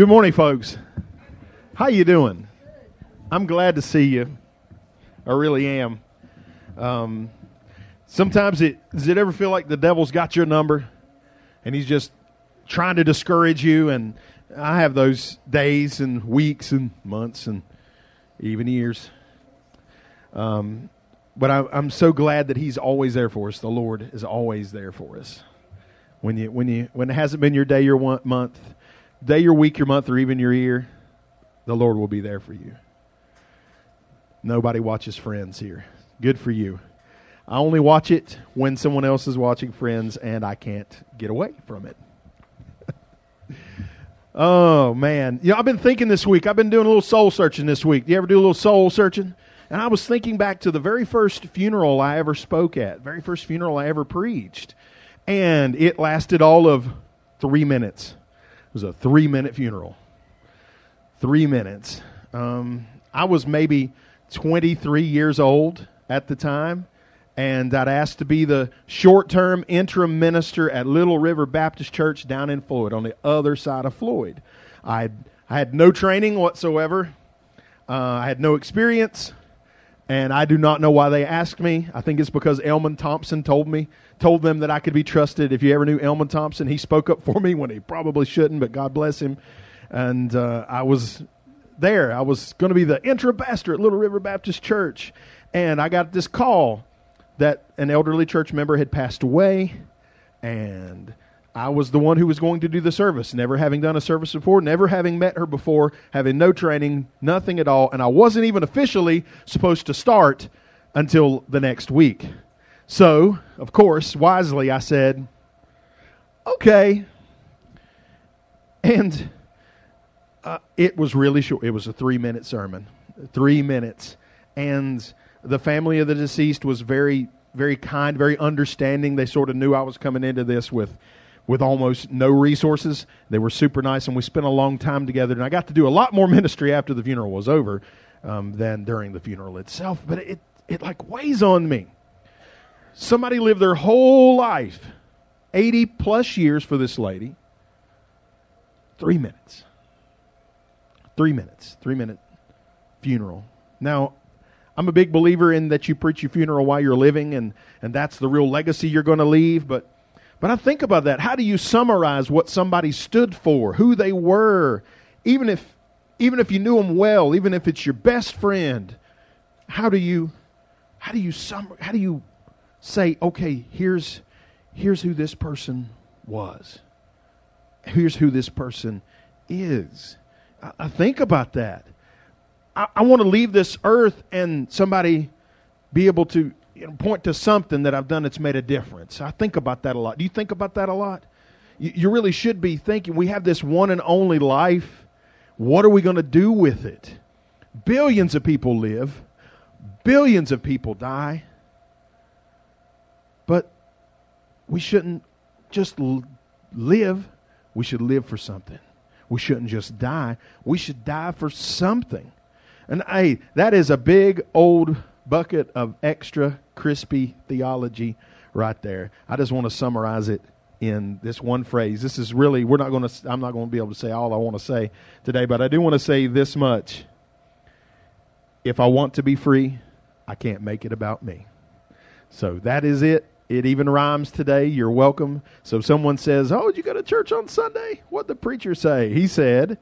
Good morning, folks. How you doing? I'm glad to see you. I really am. Um, sometimes it does it ever feel like the devil's got your number, and he's just trying to discourage you. And I have those days and weeks and months and even years. Um, but I, I'm so glad that He's always there for us. The Lord is always there for us. When you when you when it hasn't been your day, your one, month, day, your week, your month, or even your year, the Lord will be there for you. Nobody watches Friends here. Good for you. I only watch it when someone else is watching Friends, and I can't get away from it. oh man, you know I've been thinking this week. I've been doing a little soul searching this week. Do you ever do a little soul searching? And I was thinking back to the very first funeral I ever spoke at, very first funeral I ever preached. And it lasted all of three minutes. It was a three minute funeral. Three minutes. Um, I was maybe 23 years old at the time, and I'd asked to be the short term interim minister at Little River Baptist Church down in Floyd, on the other side of Floyd. i I had no training whatsoever, uh, I had no experience and I do not know why they asked me. I think it's because Elman Thompson told me, told them that I could be trusted. If you ever knew Elman Thompson, he spoke up for me when he probably shouldn't, but God bless him. And uh, I was there. I was going to be the interim pastor at Little River Baptist Church, and I got this call that an elderly church member had passed away, and I was the one who was going to do the service, never having done a service before, never having met her before, having no training, nothing at all, and I wasn't even officially supposed to start until the next week. So, of course, wisely I said, okay. And uh, it was really short. It was a three minute sermon, three minutes. And the family of the deceased was very, very kind, very understanding. They sort of knew I was coming into this with with almost no resources. They were super nice, and we spent a long time together. And I got to do a lot more ministry after the funeral was over um, than during the funeral itself. But it, it like weighs on me. Somebody lived their whole life, 80 plus years for this lady, three minutes. Three minutes. Three minute funeral. Now, I'm a big believer in that you preach your funeral while you're living, and, and that's the real legacy you're going to leave. But but I think about that. How do you summarize what somebody stood for, who they were, even if even if you knew them well, even if it's your best friend? How do you how do you sum, how do you say, okay, here's here's who this person was. Here's who this person is. I, I think about that. I, I want to leave this earth and somebody be able to you know, point to something that I've done that's made a difference. I think about that a lot. Do you think about that a lot? You, you really should be thinking we have this one and only life. What are we going to do with it? Billions of people live, billions of people die. But we shouldn't just live, we should live for something. We shouldn't just die, we should die for something. And hey, that is a big old bucket of extra crispy theology right there. I just want to summarize it in this one phrase. This is really we're not going to I'm not going to be able to say all I want to say today, but I do want to say this much. If I want to be free, I can't make it about me. So that is it. It even rhymes today. You're welcome. So someone says, "Oh, did you go to church on Sunday?" What the preacher say? He said,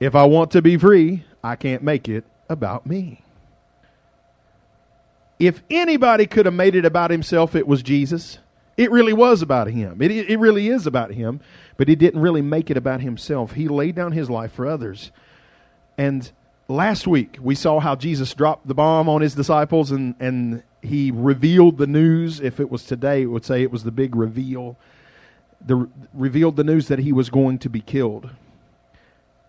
"If I want to be free, I can't make it about me." If anybody could have made it about himself, it was Jesus. It really was about him. It, it really is about him, but he didn't really make it about himself. He laid down his life for others. And last week, we saw how Jesus dropped the bomb on his disciples and, and he revealed the news. If it was today, it would say it was the big reveal. The, revealed the news that he was going to be killed.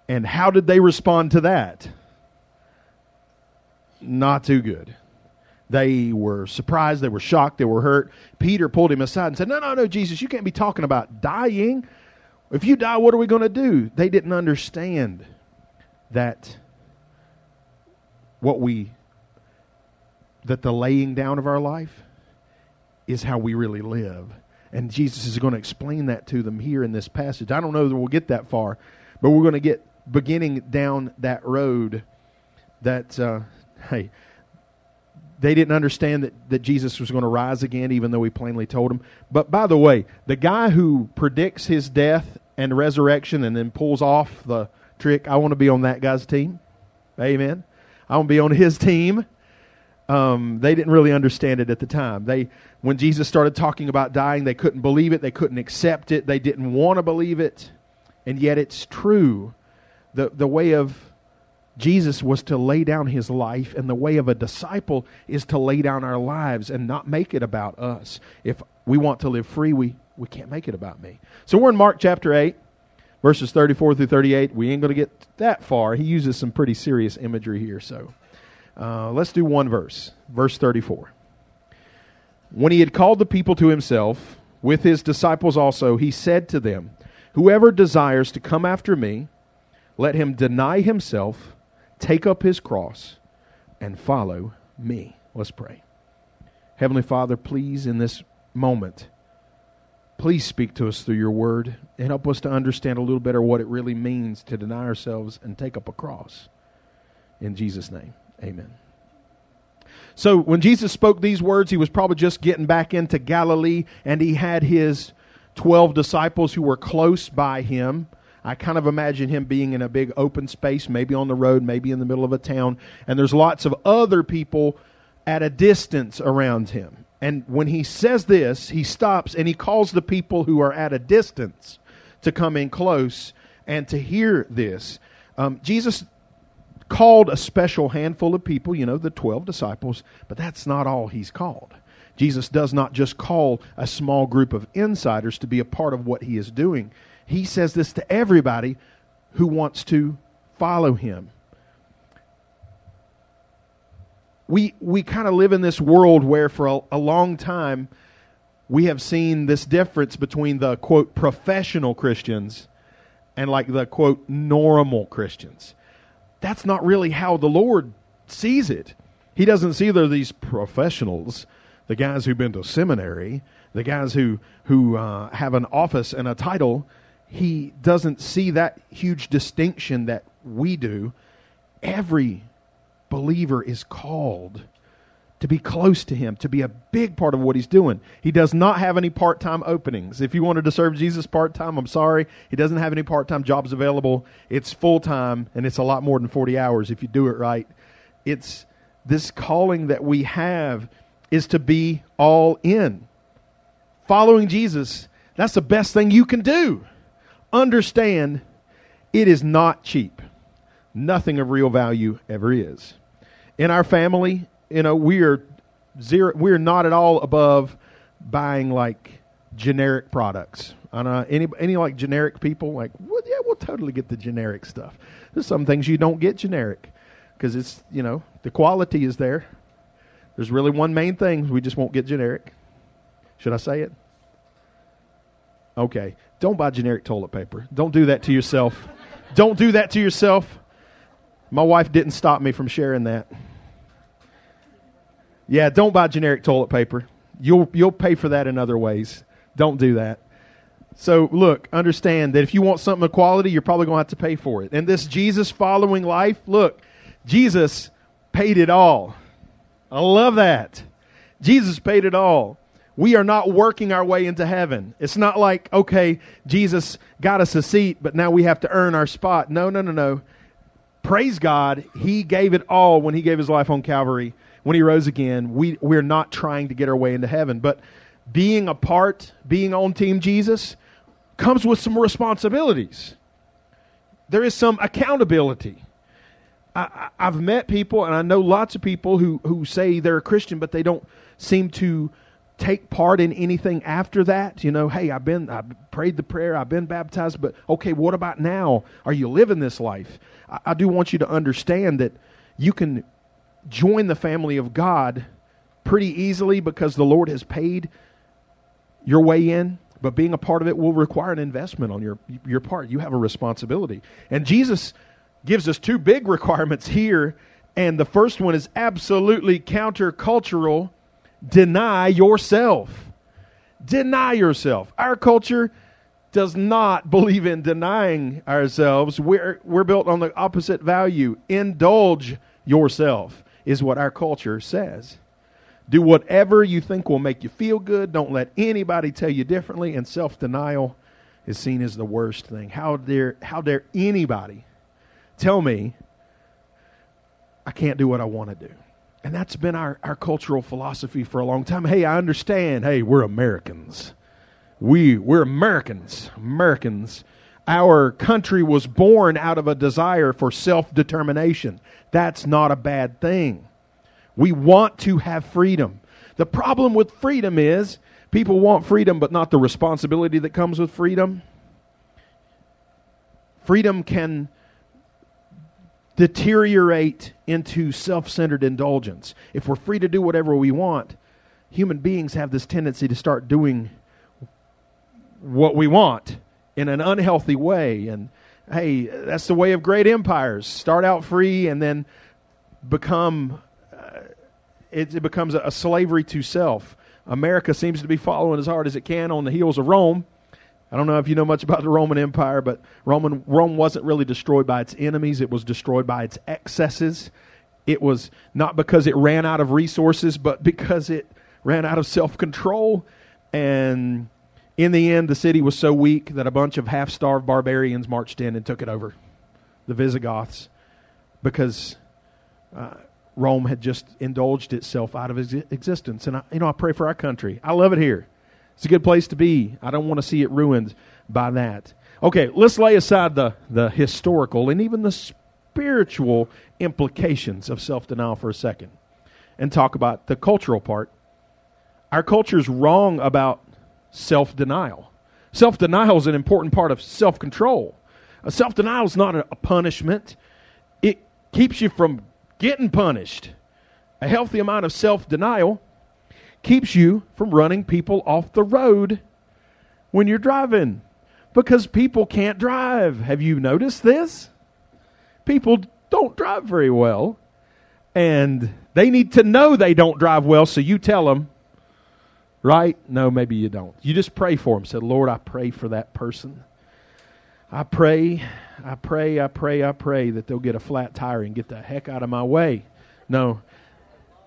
And how did they respond to that? Not too good. They were surprised, they were shocked, they were hurt. Peter pulled him aside and said, No, no, no, Jesus, you can't be talking about dying. If you die, what are we going to do? They didn't understand that what we, that the laying down of our life is how we really live. And Jesus is going to explain that to them here in this passage. I don't know that we'll get that far, But we're going to get beginning down that road that, uh, hey, they didn't understand that, that Jesus was going to rise again, even though he plainly told them. But by the way, the guy who predicts his death and resurrection and then pulls off the trick, I want to be on that guy's team. Amen. I want to be on his team. Um, they didn't really understand it at the time. They, when Jesus started talking about dying, they couldn't believe it. They couldn't accept it. They didn't want to believe it, and yet it's true. the The way of Jesus was to lay down his life, and the way of a disciple is to lay down our lives and not make it about us. If we want to live free, we, we can't make it about me. So we're in Mark chapter 8, verses 34 through 38. We ain't going to get that far. He uses some pretty serious imagery here. So uh, let's do one verse, verse 34. When he had called the people to himself, with his disciples also, he said to them, Whoever desires to come after me, let him deny himself take up his cross, and follow me. Let's pray. Heavenly Father, please, in this moment, please speak to us through your word and help us to understand a little better what it really means to deny ourselves and take up a cross. In Jesus' name, amen. So, when Jesus spoke these words, he was probably just getting back into Galilee, and he had his 12 disciples who were close by him I kind of imagine him being in a big open space, maybe on the road, maybe in the middle of a town, and there's lots of other people at a distance around him. And when he says this, he stops and he calls the people who are at a distance to come in close and to hear this. Um, Jesus called a special handful of people, you know, the 12 disciples, but that's not all he's called. Jesus does not just call a small group of insiders to be a part of what he is doing he says this to everybody who wants to follow him. We, we kind of live in this world where for a, a long time we have seen this difference between the quote professional Christians and like the quote normal Christians. That's not really how the Lord sees it. He doesn't see there these professionals, the guys who've been to seminary, the guys who who uh, have an office and a title he doesn't see that huge distinction that we do. Every believer is called to be close to him, to be a big part of what he's doing. He does not have any part time openings. If you wanted to serve Jesus part time, I'm sorry. He doesn't have any part time jobs available. It's full time, and it's a lot more than 40 hours if you do it right. It's this calling that we have is to be all in. Following Jesus, that's the best thing you can do understand it is not cheap. Nothing of real value ever is. In our family, you know, we are zero we're not at all above buying like generic products. I know any any like generic people like, well, yeah, we'll totally get the generic stuff. There's some things you don't get generic because it's you know the quality is there. There's really one main thing we just won't get generic. Should I say it? Okay. Don't buy generic toilet paper. Don't do that to yourself. Don't do that to yourself. My wife didn't stop me from sharing that. Yeah, don't buy generic toilet paper. You'll you'll pay for that in other ways. Don't do that. So look, understand that if you want something of quality, you're probably going to have to pay for it. And this Jesus following life, look, Jesus paid it all. I love that. Jesus paid it all. We are not working our way into heaven. It's not like, okay, Jesus got us a seat, but now we have to earn our spot. No, no, no, no. Praise God. He gave it all when He gave His life on Calvary. When He rose again, we, we're not trying to get our way into heaven. But being a part, being on Team Jesus, comes with some responsibilities. There is some accountability. I, have met people, and I know lots of people who, who say they're a Christian, but they don't seem to take part in anything after that. You know, hey, I've been, I prayed the prayer, I've been baptized, but okay, what about now? Are you living this life? I, I do want you to understand that you can join the family of God pretty easily because the Lord has paid your way in. But being a part of it will require an investment on your your part. You have a responsibility, and Jesus gives us two big requirements here. And the first one is absolutely countercultural deny yourself. Deny yourself. Our culture does not believe in denying ourselves. We're, we're built on the opposite value. Indulge yourself, is what our culture says. Do whatever you think will make you feel good. Don't let anybody tell you differently. And self denial is seen as the worst thing. How dare, how dare anybody tell me I can't do what I want to do? And that's been our, our cultural philosophy for a long time. Hey, I understand. Hey, we're Americans. We, we're Americans. Americans. Our country was born out of a desire for self determination. That's not a bad thing. We want to have freedom. The problem with freedom is people want freedom, but not the responsibility that comes with freedom. Freedom can deteriorate into self centered indulgence. If we're free to do whatever we want, human beings have this tendency to start doing what we want in an unhealthy way. And hey, that's the way of great empires. Start out free and then become uh, it, it becomes a, a slavery to self. America seems to be following as hard as it can on the heels of Rome. I don't know if you know much about the Roman Empire, but Roman Rome wasn't really destroyed by its enemies, it was destroyed by its excesses. It was not because it ran out of resources, but because it ran out of self-control and in the end the city was so weak that a bunch of half-starved barbarians marched in and took it over. The Visigoths because uh, Rome had just indulged itself out of existence. And I, you know, I pray for our country. I love it here. It's a good place to be. I don't want to see it ruined by that. Okay, let's lay aside the, the historical and even the spiritual implications of self denial for a second and talk about the cultural part. Our culture is wrong about self denial. Self denial is an important part of self control. Self denial is not a, punishment, it keeps you from getting punished. A healthy amount of self denial keeps you from running people off the road when you're driving because people can't drive. Have you noticed this? People don't drive very well, and they need to know they don't drive well, so you tell them, right? No, maybe you don't. You just pray for them. Say, Lord, I pray for that person. I pray I pray, I pray, I pray that they'll get a flat tire and get the heck out of my way. No.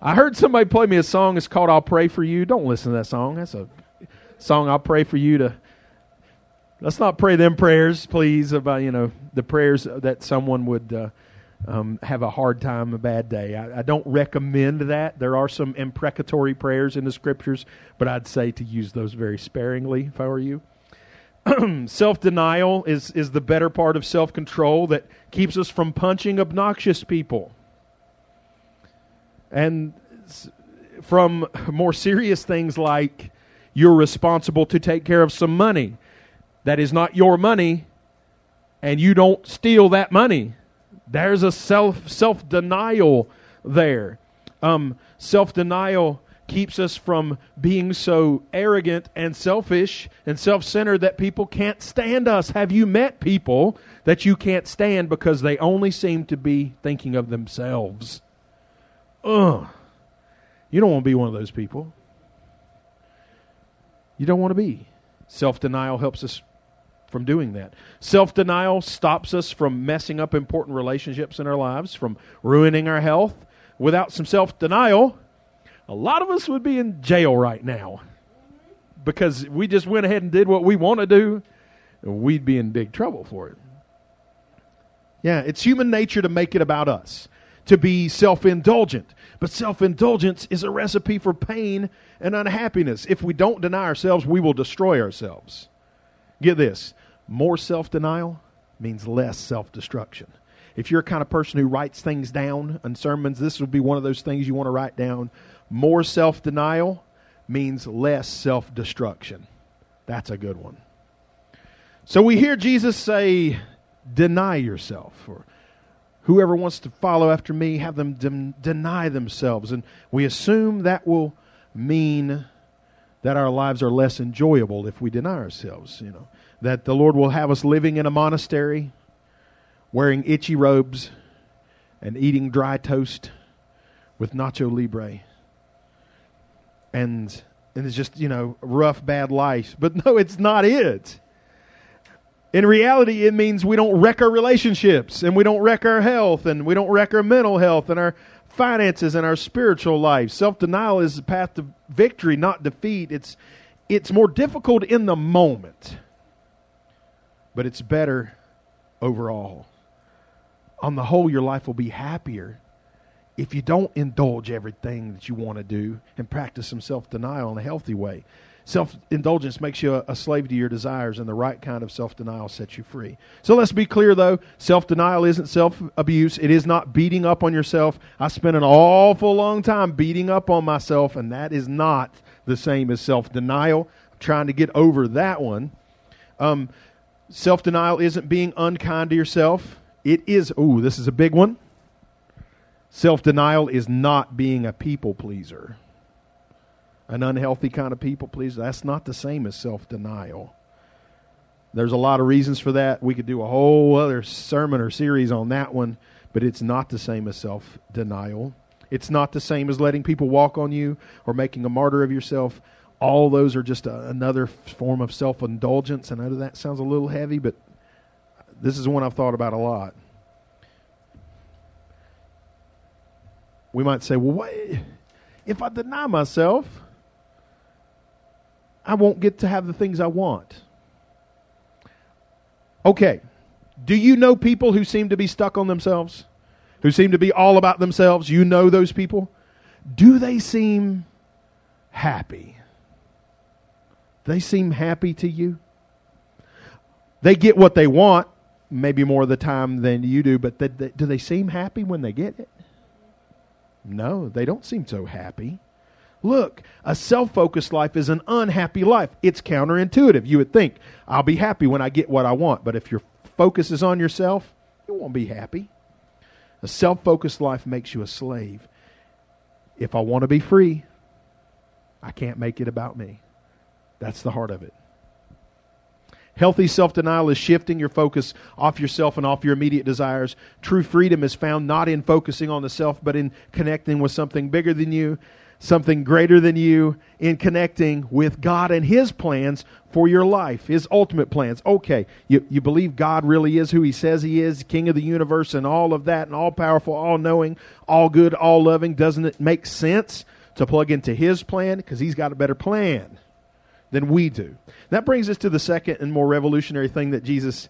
I heard somebody play me a song. It's called I'll Pray for You. Don't listen to that song. That's a song I'll pray for you to. Let's not pray them prayers, please, about, you know, the prayers that someone would uh, um, have a hard time, a bad day. I, I don't recommend that. There are some imprecatory prayers in the scriptures, but I'd say to use those very sparingly if I were you. self denial is, is the better part of self control that keeps us from punching obnoxious people. And from more serious things like you're responsible to take care of some money that is not your money and you don't steal that money. There's a self self denial there. Um, self denial keeps us from being so arrogant and selfish and self centered that people can't stand us. Have you met people that you can't stand because they only seem to be thinking of themselves? Ugh. You don't want to be one of those people. You don't want to be. Self denial helps us from doing that. Self denial stops us from messing up important relationships in our lives, from ruining our health. Without some self denial, a lot of us would be in jail right now because we just went ahead and did what we want to do, we'd be in big trouble for it. Yeah, it's human nature to make it about us, to be self indulgent. But self indulgence is a recipe for pain and unhappiness. If we don't deny ourselves, we will destroy ourselves. Get this more self denial means less self destruction. If you're a kind of person who writes things down in sermons, this would be one of those things you want to write down more self denial means less self destruction. That's a good one. So we hear Jesus say, Deny yourself. Or whoever wants to follow after me, have them de- deny themselves. And we assume that will mean that our lives are less enjoyable if we deny ourselves. You know, that the Lord will have us living in a monastery, wearing itchy robes, and eating dry toast with nacho libre and and it's just you know rough bad life but no it's not it In reality, it means we don't wreck our relationships and we don't wreck our health and we don't wreck our mental health and our finances and our spiritual life. Self denial is the path to victory, not defeat. It's, it's more difficult in the moment, but it's better overall. On the whole, your life will be happier if you don't indulge everything that you want to do and practice some self denial in a healthy way. Self indulgence makes you a, slave to your desires, and the right kind of self denial sets you free. So let's be clear, though self denial isn't self abuse. It is not beating up on yourself. I spent an awful long time beating up on myself, and that is not the same as self denial. Trying to get over that one. Um, self denial isn't being unkind to yourself. It is, ooh, this is a big one. Self denial is not being a people pleaser an unhealthy kind of people pleaser. That's not the same as self denial. There's a lot of reasons for that. We could do a whole other sermon or series on that one, but it's not the same as self denial. It's not the same as letting people walk on you or making a martyr of yourself. All those are just a, another form of self indulgence. And I know that sounds a little heavy, but this is one I've thought about a lot. We might say, well, what, if I deny myself, I won't get to have the things I want. Okay. Do you know people who seem to be stuck on themselves? Who seem to be all about themselves? You know those people? Do they seem happy? They seem happy to you? They get what they want, maybe more of the time than you do, but they, they, do they seem happy when they get it? No, they don't seem so happy. Look, a self focused life is an unhappy life. It's counterintuitive. You would think, I'll be happy when I get what I want. But if your focus is on yourself, you won't be happy. A self focused life makes you a slave. If I want to be free, I can't make it about me. That's the heart of it. Healthy self denial is shifting your focus off yourself and off your immediate desires. True freedom is found not in focusing on the self, but in connecting with something bigger than you something greater than you in connecting with God and His plans for your life, His ultimate plans. Okay, you, you believe God really is who He says He is, King of the universe, and all of that, and all powerful, all knowing, all good, all loving. Doesn't it make sense to plug into His plan? Because He's got a better plan than we do. That brings us to the second and more revolutionary thing that Jesus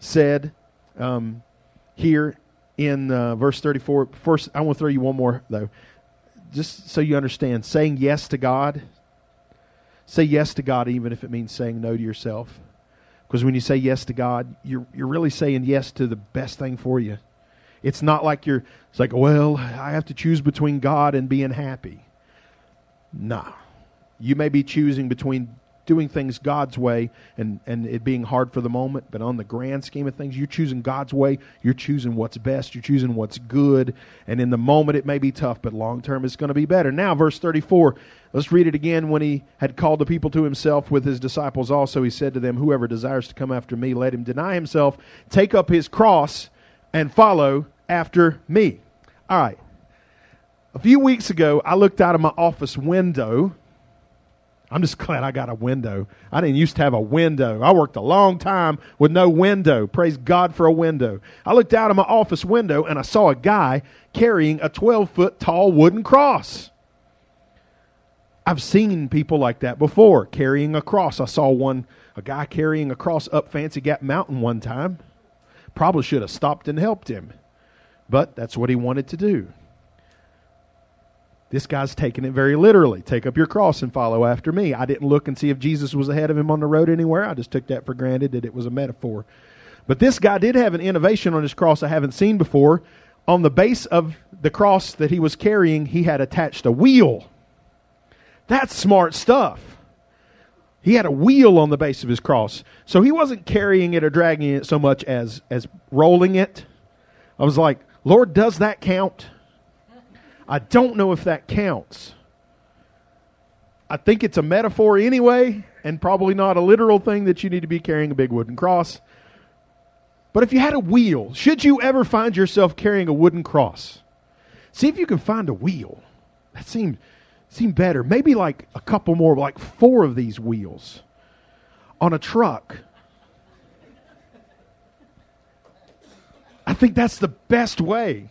said um, here in uh, verse 34. First, I want to throw you one more, though just so you understand, saying yes to God, say yes to God even if it means saying no to yourself. Because when you say yes to God, you're, you're really saying yes to the best thing for you. It's not like you're, it's like, well, I have to choose between God and being happy. Nah. You may be choosing between doing things God's way and, and it being hard for the moment, but on the grand scheme of things, you're choosing God's way. You're choosing what's best. You're choosing what's good. And in the moment, it may be tough, but long term, it's going to be better. Now, verse 34, let's read it again. When he had called the people to himself with his disciples also, he said to them, Whoever desires to come after me, let him deny himself, take up his cross, and follow after me. All right. A few weeks ago, I looked out of my office window I'm just glad I got a window. I didn't used to have a window. I worked a long time with no window. Praise God for a window. I looked out of my office window and I saw a guy carrying a 12 foot tall wooden cross. I've seen people like that before carrying a cross. I saw one, a guy carrying a cross up Fancy Gap Mountain one time. Probably should have stopped and helped him, but that's what he wanted to do. This guy's taking it very literally. Take up your cross and follow after me. I didn't look and see if Jesus was ahead of him on the road anywhere. I just took that for granted that it was a metaphor. But this guy did have an innovation on his cross I haven't seen before. On the base of the cross that he was carrying, he had attached a wheel. That's smart stuff. He had a wheel on the base of his cross. So he wasn't carrying it or dragging it so much as, as rolling it. I was like, Lord, does that count? I don't know if that counts. I think it's a metaphor anyway, and probably not a literal thing that you need to be carrying a big wooden cross. But if you had a wheel, should you ever find yourself carrying a wooden cross, see if you can find a wheel. That seemed seemed better. Maybe like a couple more, like four of these wheels on a truck. I think that's the best way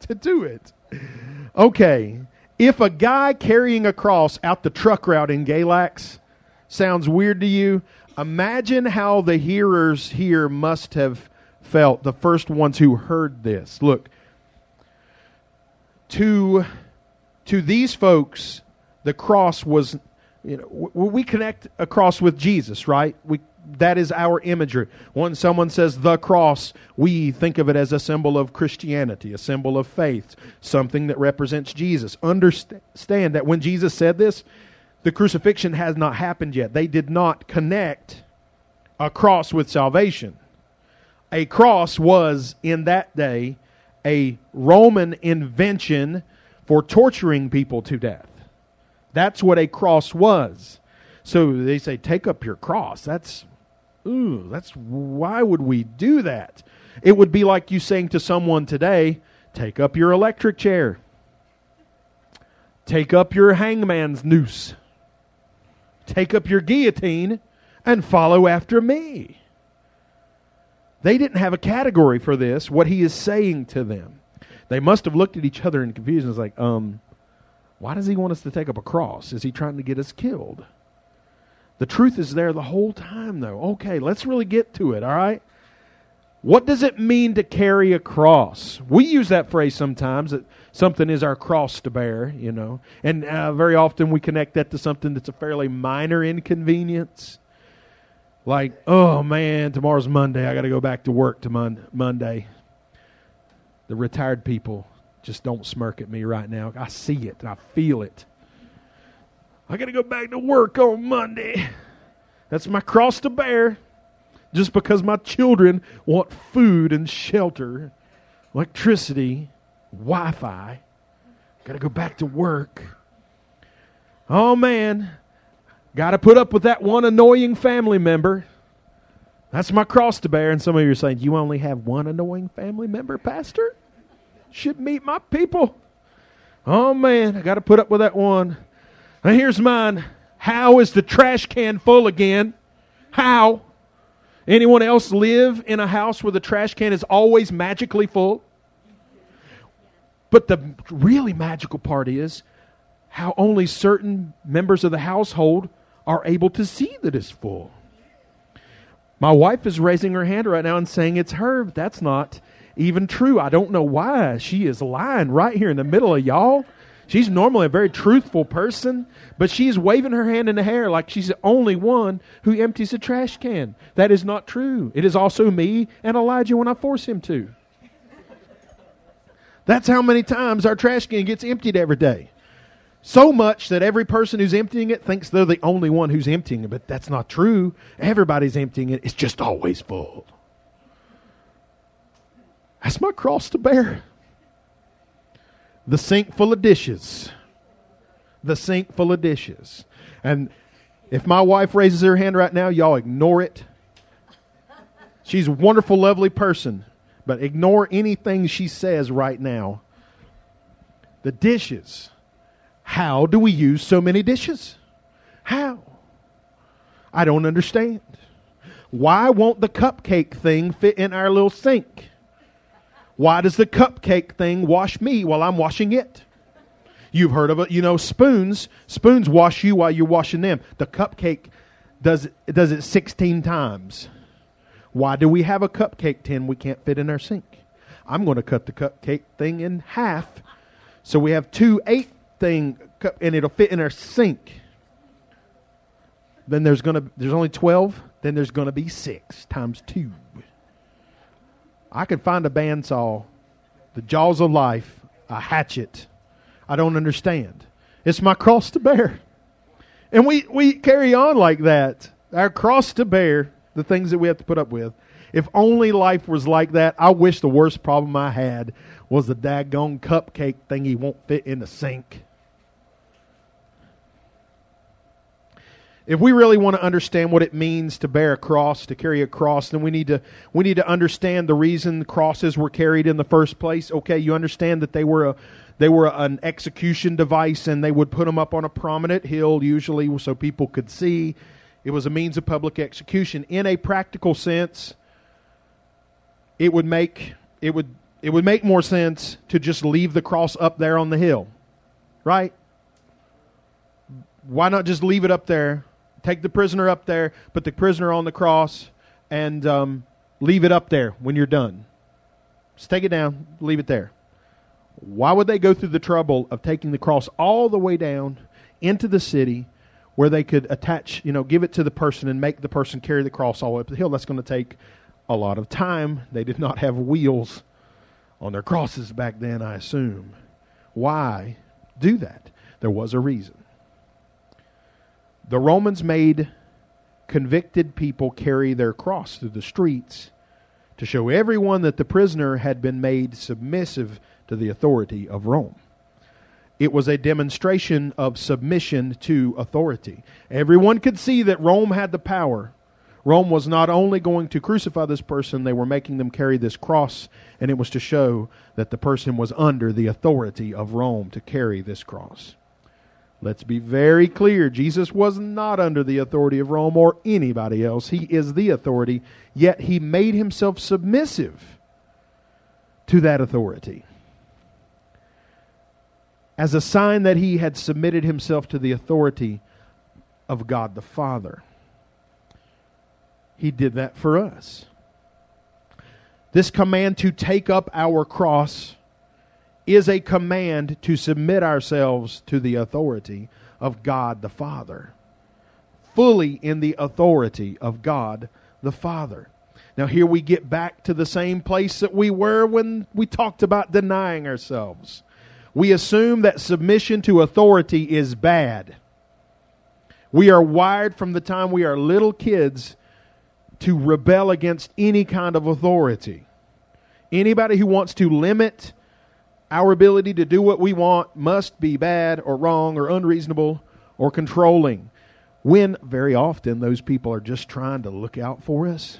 to do it. Okay. If a guy carrying a cross out the truck route in Galax sounds weird to you, imagine how the hearers here must have felt, the first ones who heard this. Look, to, to these folks, the cross was, you know, we connect a cross with Jesus, right? We that is our imagery. When someone says the cross, we think of it as a symbol of Christianity, a symbol of faith, something that represents Jesus. Understand that when Jesus said this, the crucifixion has not happened yet. They did not connect a cross with salvation. A cross was, in that day, a Roman invention for torturing people to death. That's what a cross was. So they say, take up your cross. That's ooh, that's why would we do that? It would be like you saying to someone today, take up your electric chair. Take up your hangman's noose. Take up your guillotine and follow after me. They didn't have a category for this, what he is saying to them. They must have looked at each other in confusion. It's like, um, why does he want us to take up a cross? Is he trying to get us killed? The truth is there the whole time, though. Okay, let's really get to it, all right? What does it mean to carry a cross? We use that phrase sometimes that something is our cross to bear, you know. And uh, very often we connect that to something that's a fairly minor inconvenience. Like, oh man, tomorrow's Monday. I got to go back to work to mon- Monday. The retired people just don't smirk at me right now. I see it, I feel it. I got to go back to work on Monday. That's my cross to bear. Just because my children want food and shelter, electricity, Wi Fi. Got to go back to work. Oh man, got to put up with that one annoying family member. That's my cross to bear. And some of you are saying, You only have one annoying family member, Pastor? Should meet my people. Oh man, I got to put up with that one. Now here's mine. How is the trash can full again? How? Anyone else live in a house where the trash can is always magically full? But the really magical part is how only certain members of the household are able to see that it's full. My wife is raising her hand right now and saying it's her. That's not even true. I don't know why. She is lying right here in the middle of y'all. She's normally a very truthful person, but she's waving her hand in the air like she's the only one who empties a trash can. That is not true. It is also me and Elijah when I force him to. That's how many times our trash can gets emptied every day. So much that every person who's emptying it thinks they're the only one who's emptying it, but that's not true. Everybody's emptying it. It's just always full. That's my cross to bear. The sink full of dishes. The sink full of dishes. And if my wife raises her hand right now, y'all ignore it. She's a wonderful, lovely person, but ignore anything she says right now. The dishes. How do we use so many dishes? How? I don't understand. Why won't the cupcake thing fit in our little sink? Why does the cupcake thing wash me while I'm washing it? You've heard of it, you know, spoons. Spoons wash you while you're washing them. The cupcake does does it 16 times. Why do we have a cupcake tin we can't fit in our sink? I'm going to cut the cupcake thing in half so we have two eight thing cup and it'll fit in our sink. Then there's going to there's only 12, then there's going to be 6 times 2. I could find a bandsaw, the jaws of life, a hatchet. I don't understand. It's my cross to bear. And we, we carry on like that. Our cross to bear, the things that we have to put up with. If only life was like that, I wish the worst problem I had was the daggone cupcake thing he won't fit in the sink. If we really want to understand what it means to bear a cross, to carry a cross, then we need to we need to understand the reason crosses were carried in the first place. Okay, you understand that they were a they were an execution device and they would put them up on a prominent hill usually so people could see. It was a means of public execution in a practical sense. It would make it would it would make more sense to just leave the cross up there on the hill, right? Why not just leave it up there? Take the prisoner up there, put the prisoner on the cross, and um, leave it up there when you're done. Just take it down, leave it there. Why would they go through the trouble of taking the cross all the way down into the city where they could attach, you know, give it to the person and make the person carry the cross all the way up the hill? That's going to take a lot of time. They did not have wheels on their crosses back then, I assume. Why do that? There was a reason. The Romans made convicted people carry their cross through the streets to show everyone that the prisoner had been made submissive to the authority of Rome. It was a demonstration of submission to authority. Everyone could see that Rome had the power. Rome was not only going to crucify this person, they were making them carry this cross, and it was to show that the person was under the authority of Rome to carry this cross. Let's be very clear Jesus was not under the authority of Rome or anybody else. He is the authority, yet he made himself submissive to that authority. As a sign that he had submitted himself to the authority of God the Father. He did that for us. This command to take up our cross is a command to submit ourselves to the authority of God the Father. Fully in the authority of God the Father. Now, here we get back to the same place that we were when we talked about denying ourselves. We assume that submission to authority is bad. We are wired from the time we are little kids to rebel against any kind of authority. Anybody who wants to limit our ability to do what we want must be bad or wrong or unreasonable or controlling. When very often those people are just trying to look out for us.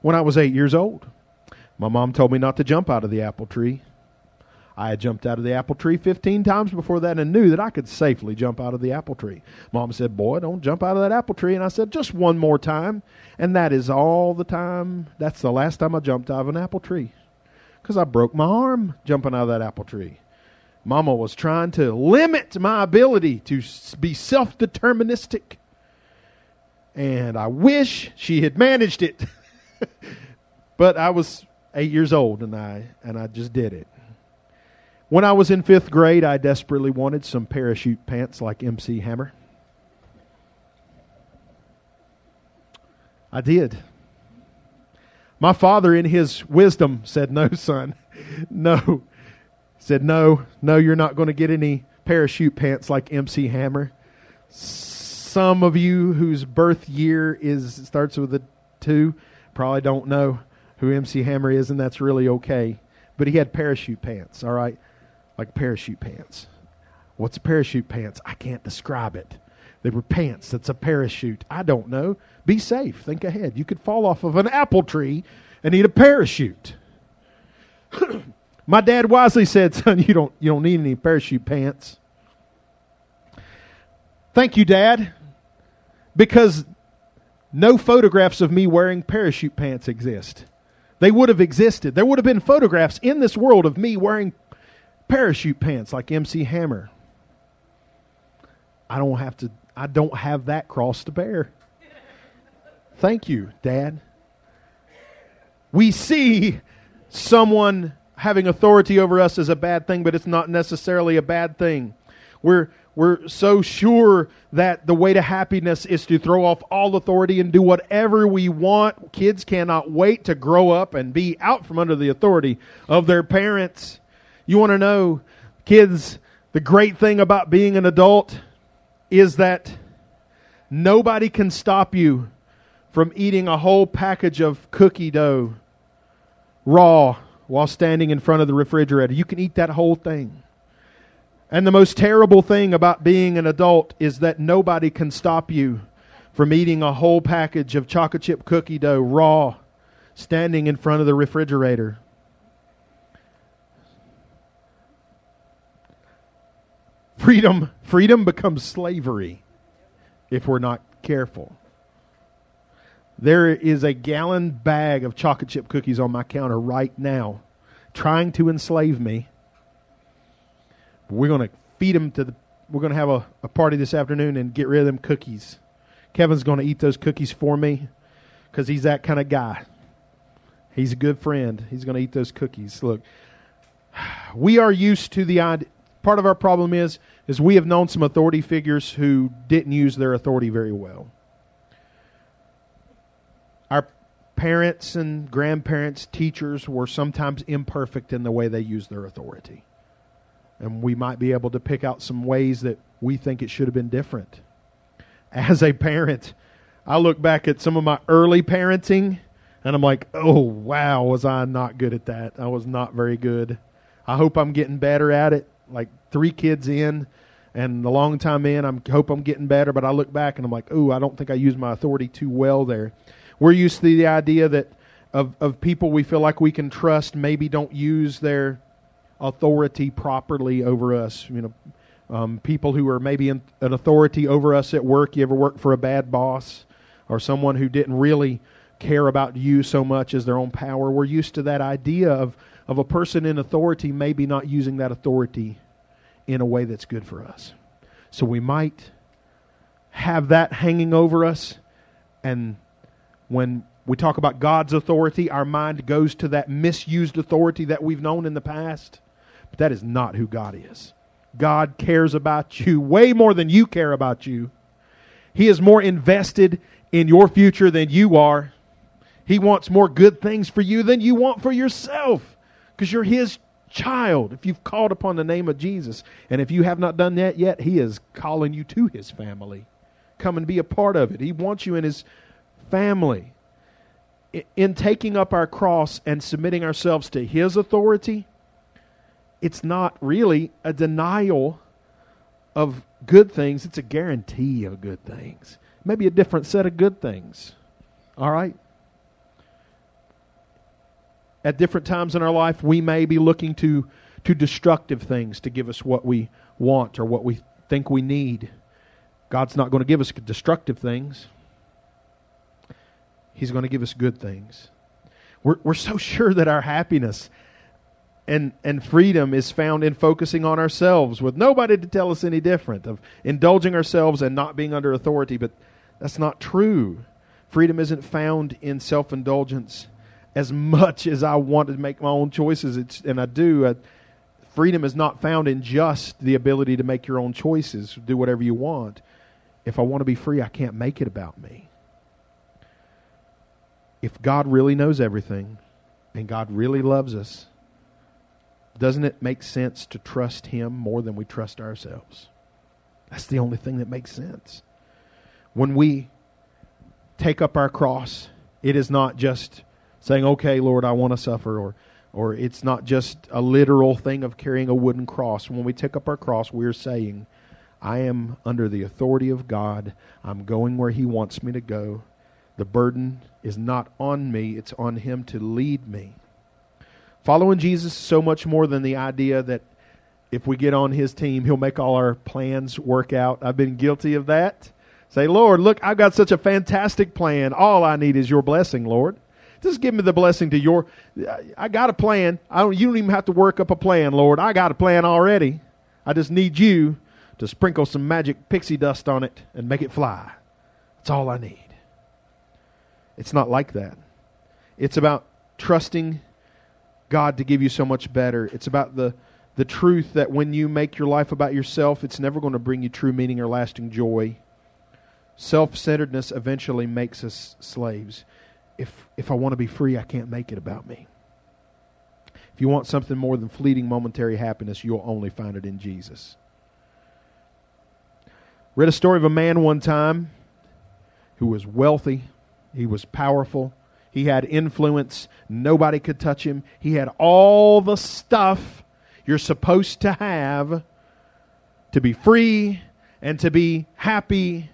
When I was eight years old, my mom told me not to jump out of the apple tree. I had jumped out of the apple tree 15 times before that and knew that I could safely jump out of the apple tree. Mom said, Boy, don't jump out of that apple tree. And I said, Just one more time. And that is all the time. That's the last time I jumped out of an apple tree because I broke my arm jumping out of that apple tree. Mama was trying to limit my ability to be self deterministic. And I wish she had managed it. but I was eight years old and I and I just did it. When I was in fifth grade, I desperately wanted some parachute pants like MC Hammer. I did. My father, in his wisdom, said, No, son. No. Said, No, no, you're not going to get any parachute pants like MC Hammer. Some of you whose birth year is starts with a two probably don't know who MC Hammer is, and that's really okay. But he had parachute pants, all right? Like parachute pants. What's parachute pants? I can't describe it. They were pants. That's a parachute. I don't know. Be safe. Think ahead. You could fall off of an apple tree and need a parachute. My dad wisely said, "Son, you don't you don't need any parachute pants." Thank you, Dad, because no photographs of me wearing parachute pants exist. They would have existed. There would have been photographs in this world of me wearing parachute pants like MC Hammer. I don't have to I don't have that cross to bear. Thank you, Dad. We see someone having authority over us as a bad thing, but it's not necessarily a bad thing. We're we're so sure that the way to happiness is to throw off all authority and do whatever we want. Kids cannot wait to grow up and be out from under the authority of their parents. You want to know, kids, the great thing about being an adult is that nobody can stop you from eating a whole package of cookie dough raw while standing in front of the refrigerator. You can eat that whole thing. And the most terrible thing about being an adult is that nobody can stop you from eating a whole package of chocolate chip cookie dough raw standing in front of the refrigerator. Freedom, freedom becomes slavery if we're not careful. There is a gallon bag of chocolate chip cookies on my counter right now, trying to enslave me. We're going to feed them to the. We're going to have a, a party this afternoon and get rid of them cookies. Kevin's going to eat those cookies for me because he's that kind of guy. He's a good friend. He's going to eat those cookies. Look, we are used to the idea. Part of our problem is is we have known some authority figures who didn't use their authority very well. Our parents and grandparents, teachers were sometimes imperfect in the way they used their authority. And we might be able to pick out some ways that we think it should have been different. As a parent, I look back at some of my early parenting and I'm like, oh, wow, was I not good at that? I was not very good. I hope I'm getting better at it. Like three kids in and a long time in, I hope I'm getting better. But I look back and I'm like, oh, I don't think I used my authority too well there. We're used to the idea that of, of people we feel like we can trust maybe don't use their authority properly over us. You know, um, people who are maybe in, an authority over us at work. You ever work for a bad boss or someone who didn't really care about you so much as their own power? We're used to that idea of, of a person in authority maybe not using that authority in a way that's good for us. So we might have that hanging over us and when we talk about God's authority, our mind goes to that misused authority that we've known in the past. But that is not who God is. God cares about you way more than you care about you. He is more invested in your future than you are. He wants more good things for you than you want for yourself because you're His child if you've called upon the name of Jesus. And if you have not done that yet, He is calling you to His family. Come and be a part of it. He wants you in His family. In taking up our cross and submitting ourselves to His authority, it's not really a denial of good things, it's a guarantee of good things. Maybe a different set of good things. All right? At different times in our life, we may be looking to, to destructive things to give us what we want or what we think we need. God's not going to give us destructive things. He's going to give us good things. We're, we're so sure that our happiness and, and freedom is found in focusing on ourselves with nobody to tell us any different, of indulging ourselves and not being under authority. But that's not true. Freedom isn't found in self indulgence as much as I want to make my own choices, it's, and I do. Uh, freedom is not found in just the ability to make your own choices, do whatever you want. If I want to be free, I can't make it about me if God really knows everything and God really loves us, doesn't it make sense to trust Him more than we trust ourselves? That's the only thing that makes sense. When we take up our cross, it is not just saying, okay, Lord, I want to suffer, or, or it's not just a literal thing of carrying a wooden cross. When we take up our cross, we're saying, I am under the authority of God. I'm going where He wants me to go. The burden is not on me, it's on Him to lead me. Following Jesus is so much more than the idea that if we get on His team, He'll make all our plans work out. I've been guilty of that. Say, Lord, look, I've got such a fantastic plan. All I need is your blessing, Lord. Just give me the blessing to your. I got a plan. I don't, you don't even have to work up a plan, Lord. I got a plan already. I just need you to sprinkle some magic pixie dust on it and make it fly. That's all I need. It's not like that. It's about trusting God to give you so much better. It's about the, the truth that when you make your life about yourself, it's never going to bring you true meaning or lasting joy. Self centeredness eventually makes us slaves. If, if I want to be free, I can't make it about me. If you want something more than fleeting momentary happiness, you'll only find it in Jesus. Read a story of a man one time who was wealthy, he was powerful. He had influence. Nobody could touch him. He had all the stuff you're supposed to have to be free and to be happy.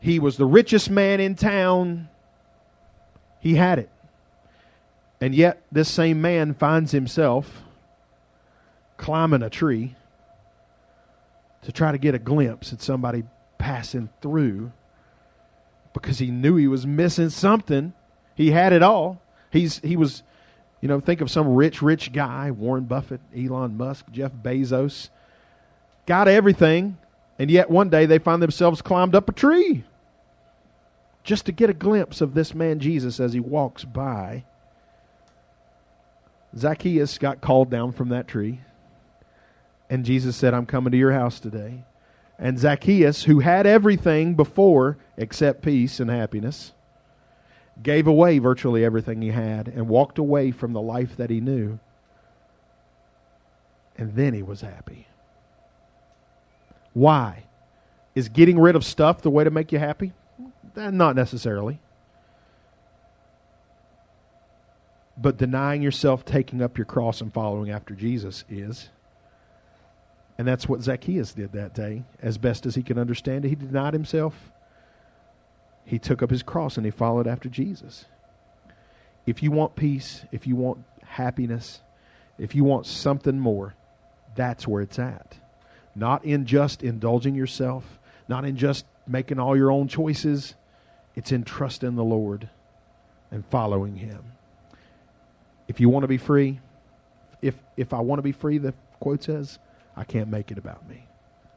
He was the richest man in town. He had it. And yet, this same man finds himself climbing a tree to try to get a glimpse at somebody passing through because he knew he was missing something. He had it all. He's he was, you know, think of some rich rich guy, Warren Buffett, Elon Musk, Jeff Bezos, got everything, and yet one day they find themselves climbed up a tree just to get a glimpse of this man Jesus as he walks by. Zacchaeus got called down from that tree, and Jesus said, I'm coming to your house today. And Zacchaeus, who had everything before except peace and happiness, gave away virtually everything he had and walked away from the life that he knew. And then he was happy. Why? Is getting rid of stuff the way to make you happy? Eh, not necessarily. But denying yourself, taking up your cross, and following after Jesus is. And that's what Zacchaeus did that day, as best as he could understand it. He denied himself. He took up his cross and he followed after Jesus. If you want peace, if you want happiness, if you want something more, that's where it's at. Not in just indulging yourself, not in just making all your own choices. It's in trusting the Lord and following Him. If you want to be free, if if I want to be free, the quote says, I can't make it about me.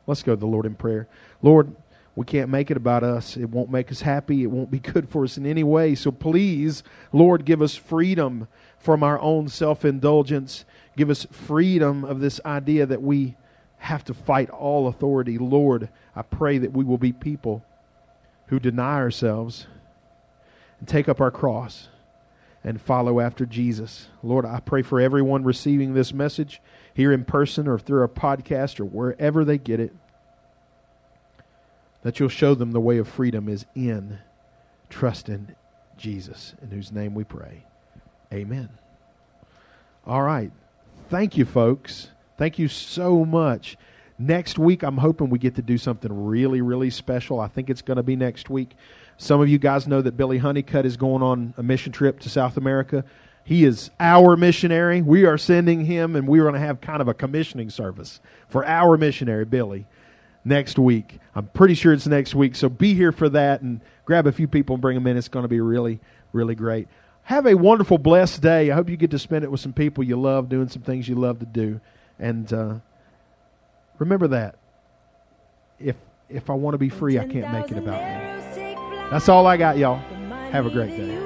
Let's go to the Lord in prayer. Lord, we can't make it about us. It won't make us happy. It won't be good for us in any way. So please, Lord, give us freedom from our own self indulgence. Give us freedom of this idea that we have to fight all authority. Lord, I pray that we will be people who deny ourselves and take up our cross and follow after Jesus. Lord, I pray for everyone receiving this message here in person or through a podcast or wherever they get it, that you'll show them the way of freedom is in trusting Jesus, in whose name we pray. Amen. All right. Thank you, folks. Thank you so much. Next week, I'm hoping we get to do something really, really special. I think it's going to be next week. Some of you guys know that Billy Honeycutt is going on a mission trip to South America. He is our missionary. We are sending him, and we're going to have kind of a commissioning service for our missionary, Billy, next week. I'm pretty sure it's next week, so be here for that and grab a few people and bring them in. It's going to be really, really great. Have a wonderful, blessed day. I hope you get to spend it with some people you love, doing some things you love to do. And uh, remember that. If if I want to be free, I can't make it about me. That's all I got, y'all. Have a great day.